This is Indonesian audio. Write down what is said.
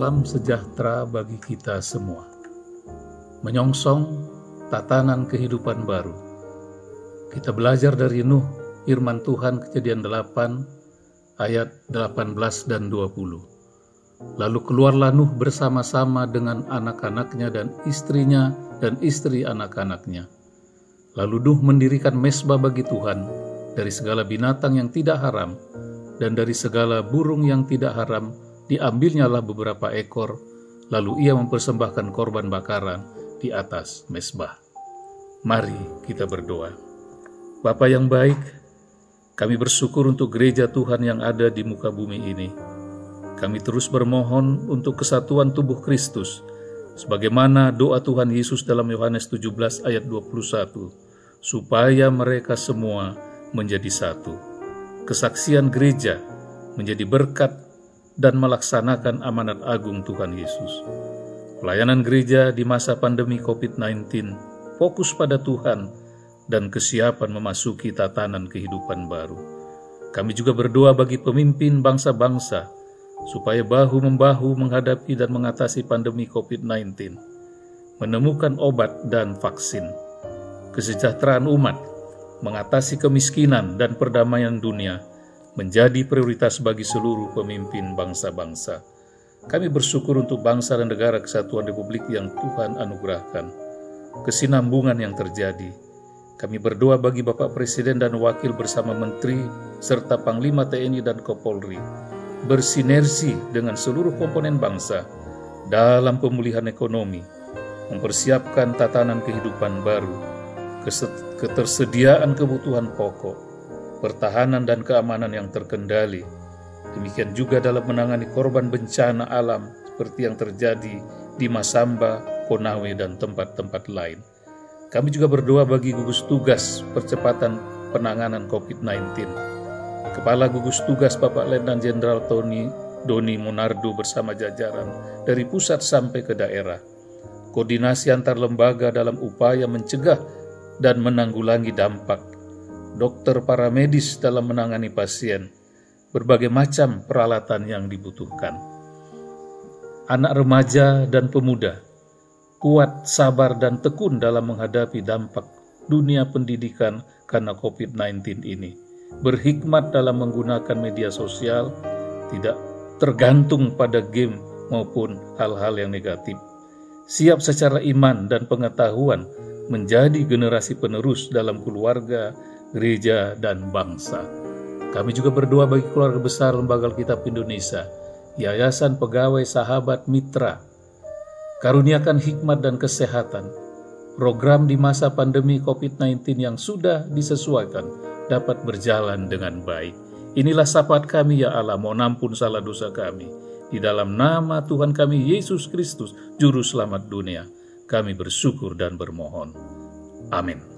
Salam sejahtera bagi kita semua. Menyongsong tatanan kehidupan baru. Kita belajar dari Nuh, firman Tuhan kejadian 8, ayat 18 dan 20. Lalu keluarlah Nuh bersama-sama dengan anak-anaknya dan istrinya dan istri anak-anaknya. Lalu Nuh mendirikan mesbah bagi Tuhan dari segala binatang yang tidak haram dan dari segala burung yang tidak haram diambilnyalah beberapa ekor, lalu ia mempersembahkan korban bakaran di atas mesbah. Mari kita berdoa. Bapa yang baik, kami bersyukur untuk gereja Tuhan yang ada di muka bumi ini. Kami terus bermohon untuk kesatuan tubuh Kristus, sebagaimana doa Tuhan Yesus dalam Yohanes 17 ayat 21, supaya mereka semua menjadi satu. Kesaksian gereja menjadi berkat dan melaksanakan amanat agung Tuhan Yesus. Pelayanan gereja di masa pandemi COVID-19 fokus pada Tuhan dan kesiapan memasuki tatanan kehidupan baru. Kami juga berdoa bagi pemimpin bangsa-bangsa supaya bahu-membahu menghadapi dan mengatasi pandemi COVID-19, menemukan obat dan vaksin, kesejahteraan umat, mengatasi kemiskinan dan perdamaian dunia, menjadi prioritas bagi seluruh pemimpin bangsa-bangsa. Kami bersyukur untuk bangsa dan negara kesatuan Republik yang Tuhan anugerahkan, kesinambungan yang terjadi. Kami berdoa bagi Bapak Presiden dan Wakil bersama Menteri serta Panglima TNI dan Kapolri, bersinergi dengan seluruh komponen bangsa dalam pemulihan ekonomi, mempersiapkan tatanan kehidupan baru, ketersediaan kebutuhan pokok, pertahanan dan keamanan yang terkendali. Demikian juga dalam menangani korban bencana alam seperti yang terjadi di Masamba, Konawe, dan tempat-tempat lain. Kami juga berdoa bagi gugus tugas percepatan penanganan COVID-19. Kepala gugus tugas Bapak Letnan Jenderal Tony Doni Monardo bersama jajaran dari pusat sampai ke daerah. Koordinasi antar lembaga dalam upaya mencegah dan menanggulangi dampak dokter para medis dalam menangani pasien, berbagai macam peralatan yang dibutuhkan. Anak remaja dan pemuda kuat, sabar, dan tekun dalam menghadapi dampak dunia pendidikan karena COVID-19 ini. Berhikmat dalam menggunakan media sosial, tidak tergantung pada game maupun hal-hal yang negatif. Siap secara iman dan pengetahuan menjadi generasi penerus dalam keluarga, gereja, dan bangsa. Kami juga berdoa bagi keluarga besar Lembaga Alkitab Indonesia, Yayasan Pegawai Sahabat Mitra, karuniakan hikmat dan kesehatan, program di masa pandemi COVID-19 yang sudah disesuaikan dapat berjalan dengan baik. Inilah sahabat kami ya Allah, mohon ampun salah dosa kami. Di dalam nama Tuhan kami Yesus Kristus, Juru Selamat dunia, kami bersyukur dan bermohon. Amin.